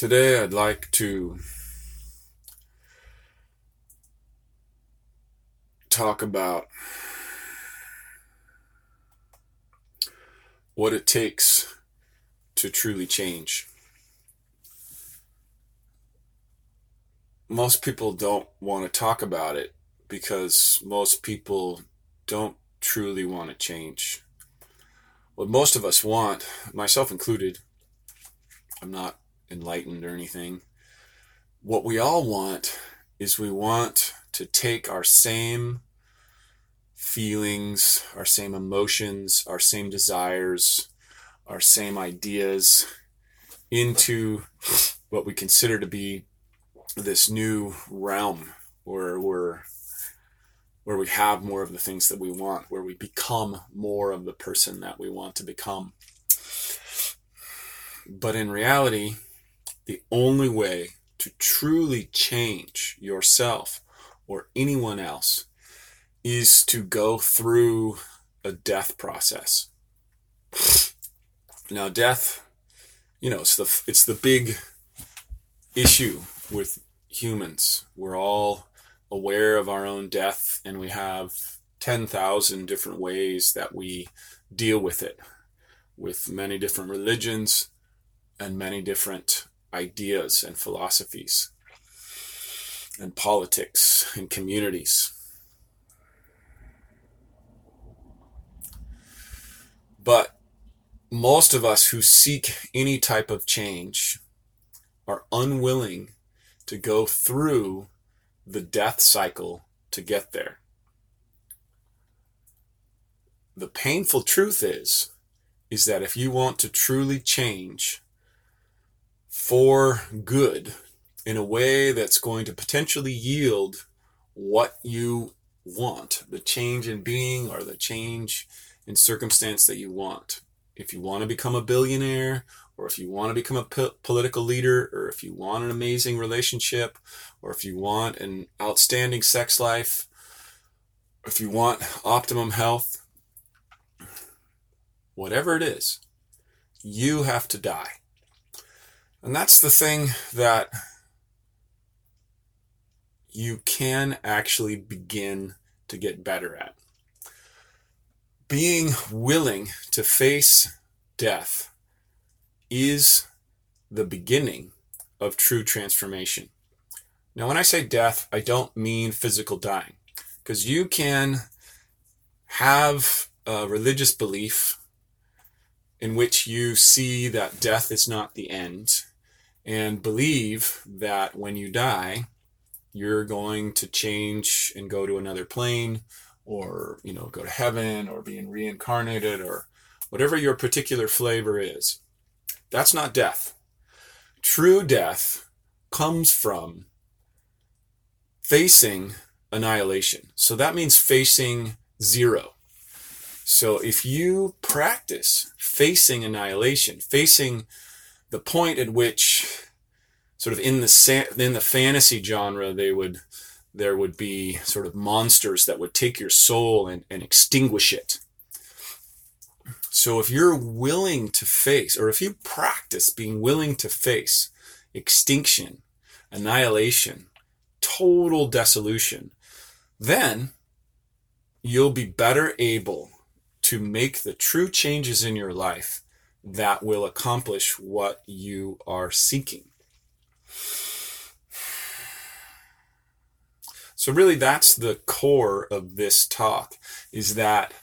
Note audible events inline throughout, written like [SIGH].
Today, I'd like to talk about what it takes to truly change. Most people don't want to talk about it because most people don't truly want to change. What most of us want, myself included, I'm not enlightened or anything. What we all want is we want to take our same feelings, our same emotions, our same desires, our same ideas into what we consider to be this new realm where we're where we have more of the things that we want, where we become more of the person that we want to become. But in reality, the only way to truly change yourself or anyone else is to go through a death process. [SIGHS] Now, death, you know, it's the it's the big issue with humans. We're all aware of our own death, and we have ten thousand different ways that we deal with it, with many different religions and many different ideas and philosophies and politics and communities. But most of us who seek any type of change are unwilling to go through the death cycle to get there. The painful truth is is that if you want to truly change for good in a way that's going to potentially yield what you want the change in being or the change in circumstance that you want. If you want to become a billionaire, or if you want to become a po- political leader, or if you want an amazing relationship, or if you want an outstanding sex life, if you want optimum health, whatever it is, you have to die. And that's the thing that you can actually begin to get better at. Being willing to face death is the beginning of true transformation. Now, when I say death, I don't mean physical dying, because you can have a religious belief in which you see that death is not the end and believe that when you die, you're going to change and go to another plane or, you know, go to heaven or being reincarnated or whatever your particular flavor is. That's not death. True death comes from facing annihilation. So that means facing zero. So if you practice facing annihilation, facing the point at which sort of in the in the fantasy genre they would there would be sort of monsters that would take your soul and, and extinguish it. So if you're willing to face or if you practice being willing to face extinction annihilation total dissolution then you'll be better able to make the true changes in your life that will accomplish what you are seeking. So really that's the core of this talk is that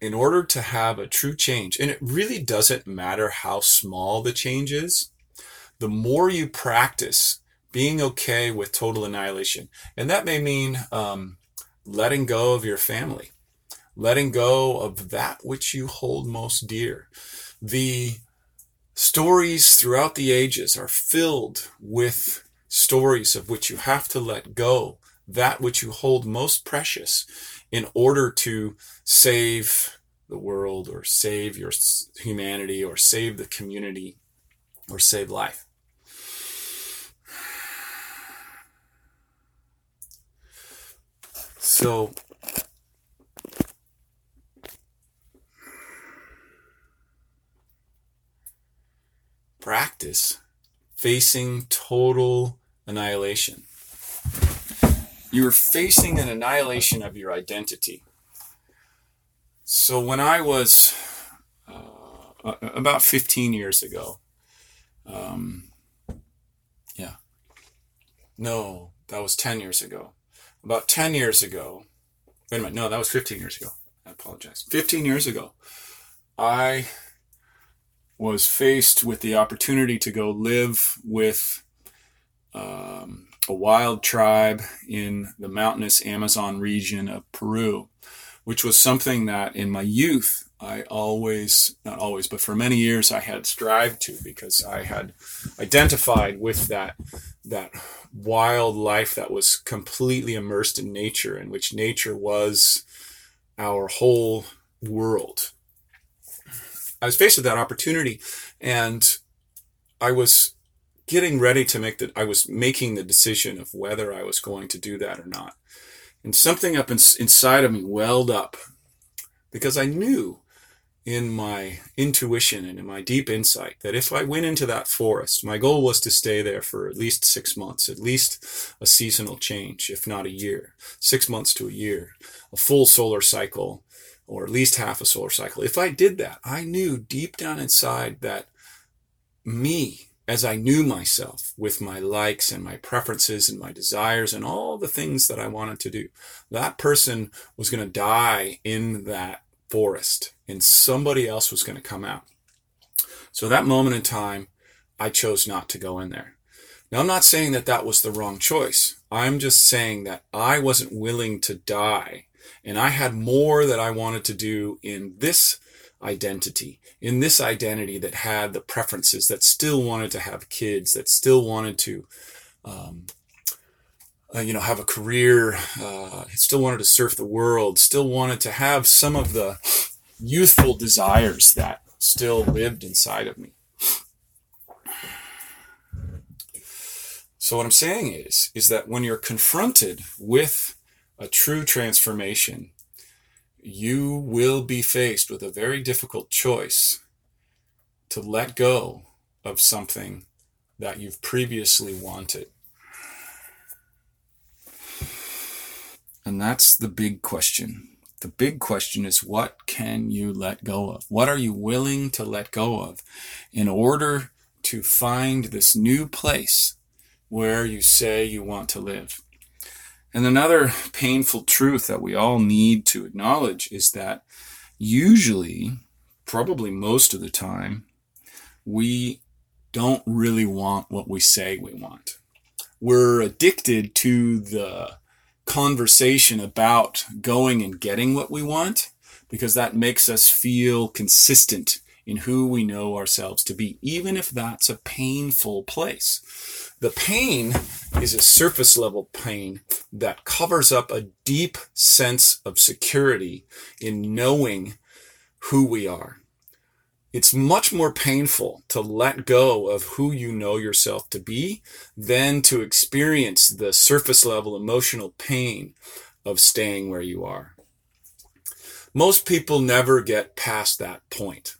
in order to have a true change, and it really doesn't matter how small the change is, the more you practice being okay with total annihilation, and that may mean um, letting go of your family, letting go of that which you hold most dear. The stories throughout the ages are filled with stories of which you have to let go that which you hold most precious in order to save the world or save your humanity or save the community or save life. So practice facing total annihilation. You were facing an annihilation of your identity. So when I was uh, about 15 years ago, um, yeah, no, that was 10 years ago. About 10 years ago, wait a minute, no, that was 15 years ago. I apologize. 15 years ago, I was faced with the opportunity to go live with um, a wild tribe in the mountainous Amazon region of Peru, which was something that in my youth I always, not always, but for many years I had strived to because I had identified with that that wild life that was completely immersed in nature, in which nature was our whole world. I was faced with that opportunity and I was getting ready to make the, I was making the decision of whether I was going to do that or not. And something up in, inside of me welled up because I knew in my intuition and in my deep insight that if I went into that forest, my goal was to stay there for at least six months, at least a seasonal change, if not a year, six months to a year, a full solar cycle, or at least half a solar cycle. If I did that, I knew deep down inside that me, as I knew myself with my likes and my preferences and my desires and all the things that I wanted to do, that person was going to die in that forest and somebody else was going to come out. So that moment in time, I chose not to go in there. Now, I'm not saying that that was the wrong choice. I'm just saying that I wasn't willing to die and I had more that I wanted to do in this identity, in this identity that had the preferences, that still wanted to have kids, that still wanted to um, uh, you know, have a career, uh, still wanted to surf the world, still wanted to have some of the youthful desires that still lived inside of me. So what I'm saying is, is that when you're confronted with a true transformation, you will be faced with a very difficult choice to let go of something that you've previously wanted. And that's the big question. The big question is what can you let go of? What are you willing to let go of in order to find this new place where you say you want to live? And another painful truth that we all need to acknowledge is that usually, probably most of the time, we don't really want what we say we want. We're addicted to the conversation about going and getting what we want because that makes us feel consistent in who we know ourselves to be, even if that's a painful place. The pain is a surface level pain that covers up a deep sense of security in knowing who we are it's much more painful to let go of who you know yourself to be than to experience the surface level emotional pain of staying where you are. Most people never get past that point.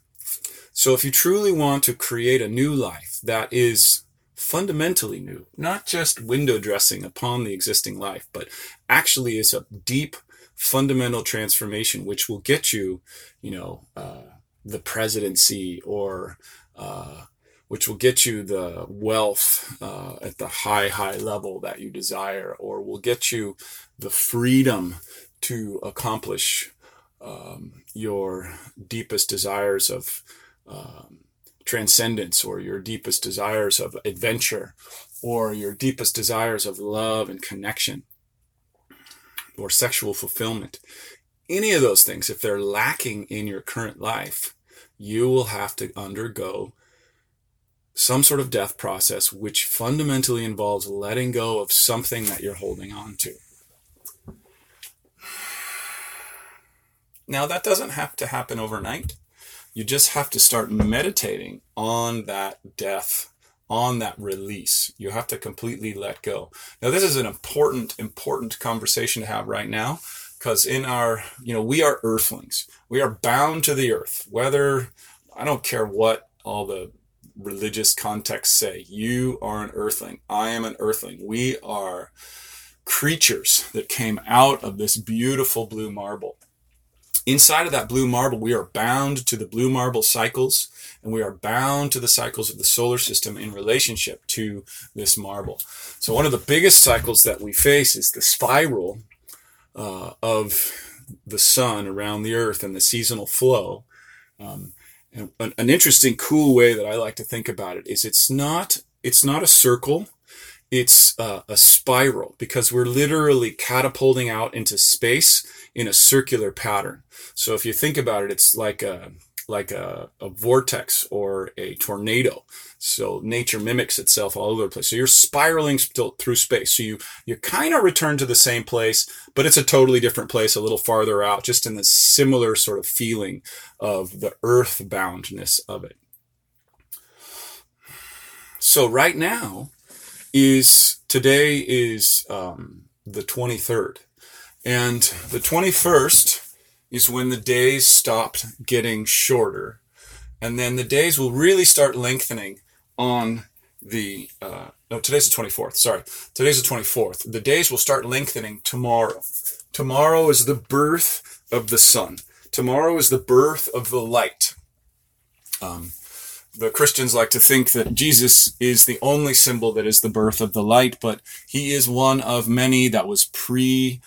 So if you truly want to create a new life that is fundamentally new, not just window dressing upon the existing life, but actually is a deep fundamental transformation, which will get you, you know, uh, the presidency or uh, which will get you the wealth uh, at the high, high level that you desire, or will get you the freedom to accomplish um, your deepest desires of um, transcendence, or your deepest desires of adventure, or your deepest desires of love and connection, or sexual fulfillment any of those things, if they're lacking in your current life, you will have to undergo some sort of death process, which fundamentally involves letting go of something that you're holding on to. Now, that doesn't have to happen overnight. You just have to start meditating on that death, on that release. You have to completely let go. Now, this is an important, important conversation to have right now because in our, you know, we are earthlings. We are bound to the earth, whether, I don't care what all the religious contexts say. You are an earthling. I am an earthling. We are creatures that came out of this beautiful blue marble. Inside of that blue marble, we are bound to the blue marble cycles and we are bound to the cycles of the solar system in relationship to this marble. So, one of the biggest cycles that we face is the spiral uh, of the sun around the earth and the seasonal flow. Um, and an, an interesting, cool way that I like to think about it is it's not it's not a circle it's uh, a spiral because we're literally catapulting out into space in a circular pattern. So if you think about it, it's like a like a, a vortex or a tornado. So nature mimics itself all over the place. So you're spiraling through space. So you you kind of return to the same place, but it's a totally different place, a little farther out, just in the similar sort of feeling of the earthboundness of it. So right now, is today is um, the 23rd. And the 21st is when the days stopped getting shorter. And then the days will really start lengthening on the, uh, no, today's the 24th. Sorry. Today's the 24th. The days will start lengthening tomorrow. Tomorrow is the birth of the sun. Tomorrow is the birth of the light. Um, the Christians like to think that Jesus is the only symbol that is the birth of the light, but he is one of many that was pre,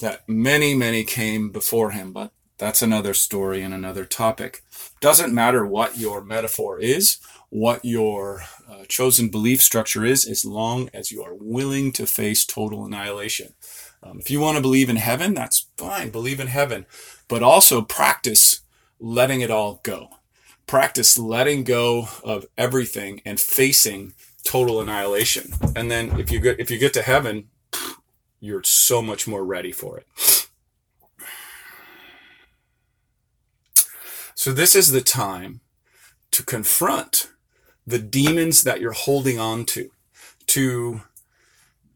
that many, many came before him. But that's another story and another topic. Doesn't matter what your metaphor is, what your uh, chosen belief structure is, as long as you are willing to face total annihilation. Um, if you want to believe in heaven, that's fine. Believe in heaven, but also practice letting it all go practice letting go of everything and facing total annihilation. And then if you get if you get to heaven, you're so much more ready for it. So this is the time to confront the demons that you're holding on to, to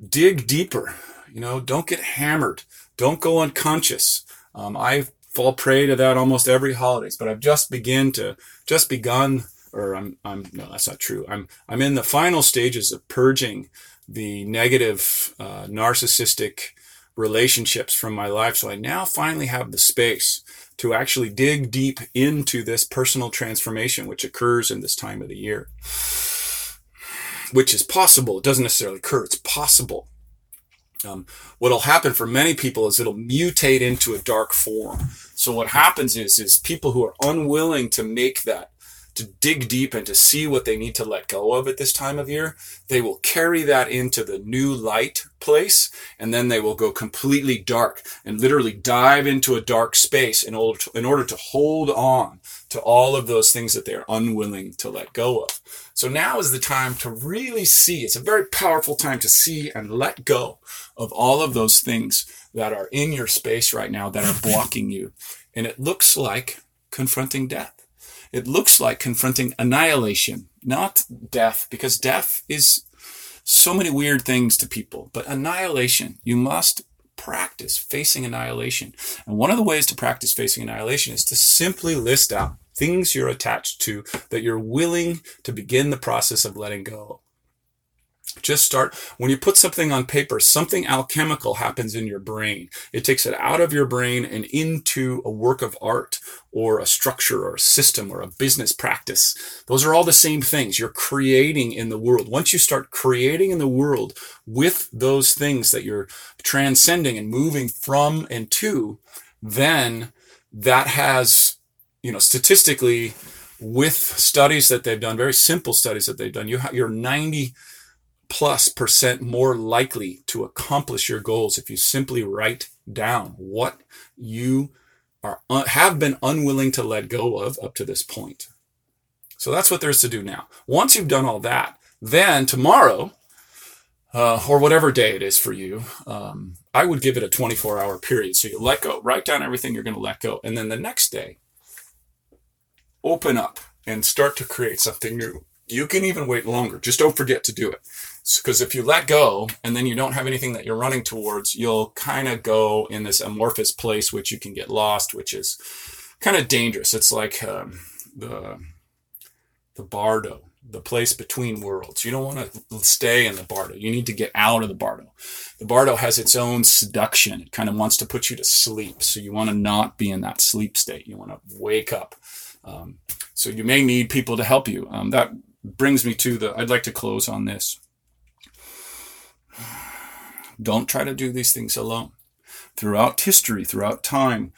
dig deeper. You know, don't get hammered. Don't go unconscious. Um, I fall prey to that almost every holidays, but I've just begin to just begun or I'm I'm no that's not true. I'm I'm in the final stages of purging the negative uh, narcissistic relationships from my life. So I now finally have the space to actually dig deep into this personal transformation, which occurs in this time of the year, which is possible. It doesn't necessarily occur. It's possible. Um, what'll happen for many people is it'll mutate into a dark form. So what happens is, is people who are unwilling to make that, to dig deep and to see what they need to let go of at this time of year, they will carry that into the new light place, and then they will go completely dark and literally dive into a dark space in order to, in order to hold on to all of those things that they're unwilling to let go of. So now is the time to really see. It's a very powerful time to see and let go of all of those things that are in your space right now that are blocking you. And it looks like confronting death. It looks like confronting annihilation, not death, because death is so many weird things to people. But annihilation, you must practice facing annihilation. And one of the ways to practice facing annihilation is to simply list out things you're attached to that you're willing to begin the process of letting go. Just start. When you put something on paper, something alchemical happens in your brain. It takes it out of your brain and into a work of art or a structure or a system or a business practice. Those are all the same things you're creating in the world. Once you start creating in the world with those things that you're transcending and moving from and to, then that has, you know, statistically with studies that they've done, very simple studies that they've done, you you're 90 plus percent more likely to accomplish your goals if you simply write down what you are have been unwilling to let go of up to this point. So that's what there's to do now. Once you've done all that, then tomorrow, uh, or whatever day it is for you, um, I would give it a 24 hour period. So you let go, write down everything you're going to let go. And then the next day, open up and start to create something new. You can even wait longer. Just don't forget to do it. Because if you let go and then you don't have anything that you're running towards, you'll kind of go in this amorphous place, which you can get lost, which is kind of dangerous. It's like um, the the bardo, the place between worlds. You don't want to stay in the bardo. You need to get out of the bardo. The bardo has its own seduction. It kind of wants to put you to sleep. So you want to not be in that sleep state. You want to wake up. Um, so you may need people to help you. Um, that brings me to the, I'd like to close on this. Don't try to do these things alone. Throughout history, throughout time,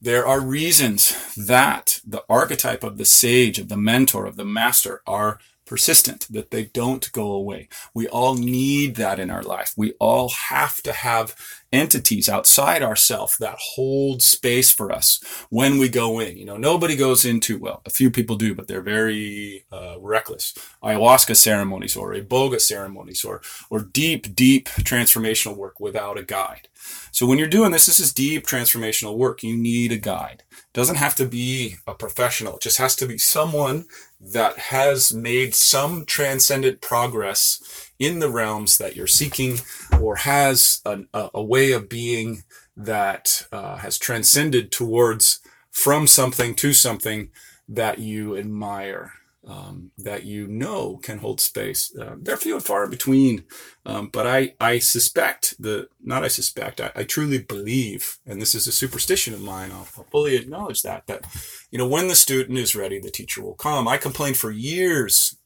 there are reasons that the archetype of the sage, of the mentor, of the master are persistent, that they don't go away. We all need that in our life. We all have to have entities outside ourselves that hold space for us when we go in. You know, nobody goes into, well, a few people do, but they're very uh, reckless. Ayahuasca ceremonies or iboga ceremonies or, or deep, deep transformational work without a guide. So when you're doing this, this is deep transformational work. You need a guide. It doesn't have to be a professional. It just has to be someone that has made some transcendent progress in the realms that you're seeking or has a, a way of being that uh, has transcended towards from something to something that you admire um, that you know can hold space. Uh, they're few and far between, um, but I, I suspect the not I suspect I, I, truly believe, and this is a superstition of mine. I'll, I'll, fully acknowledge that that you know when the student is ready, the teacher will come. I complained for years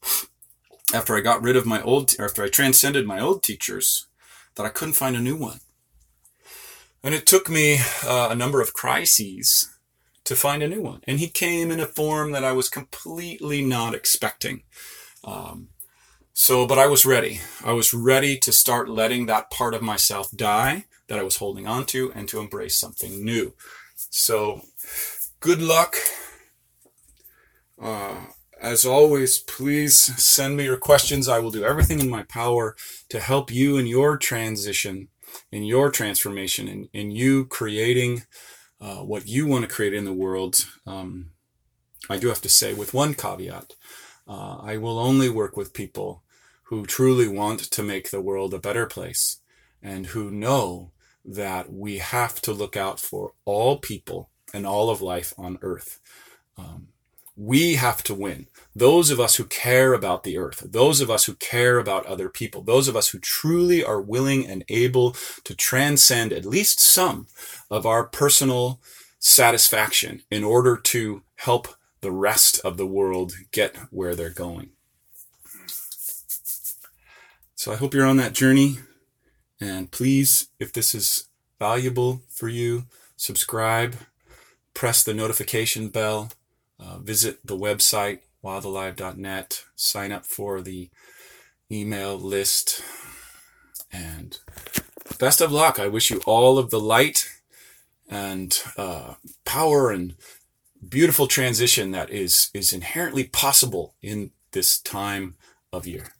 after I got rid of my old after I transcended my old teachers that I couldn't find a new one, and it took me uh, a number of crises to find a new one. And he came in a form that I was completely not expecting. Um, so, but I was ready. I was ready to start letting that part of myself die that I was holding on to and to embrace something new. So, good luck. Uh, as always, please send me your questions. I will do everything in my power to help you in your transition, in your transformation, in, in you creating uh, what you want to create in the world, um, I do have to say, with one caveat, uh, I will only work with people who truly want to make the world a better place and who know that we have to look out for all people and all of life on earth. Um, we have to win. Those of us who care about the earth, those of us who care about other people, those of us who truly are willing and able to transcend at least some of our personal satisfaction in order to help the rest of the world get where they're going. So I hope you're on that journey. And please, if this is valuable for you, subscribe, press the notification bell uh, visit the website wildalive.net, sign up for the email list, and best of luck. I wish you all of the light and uh, power and beautiful transition that is is inherently possible in this time of year.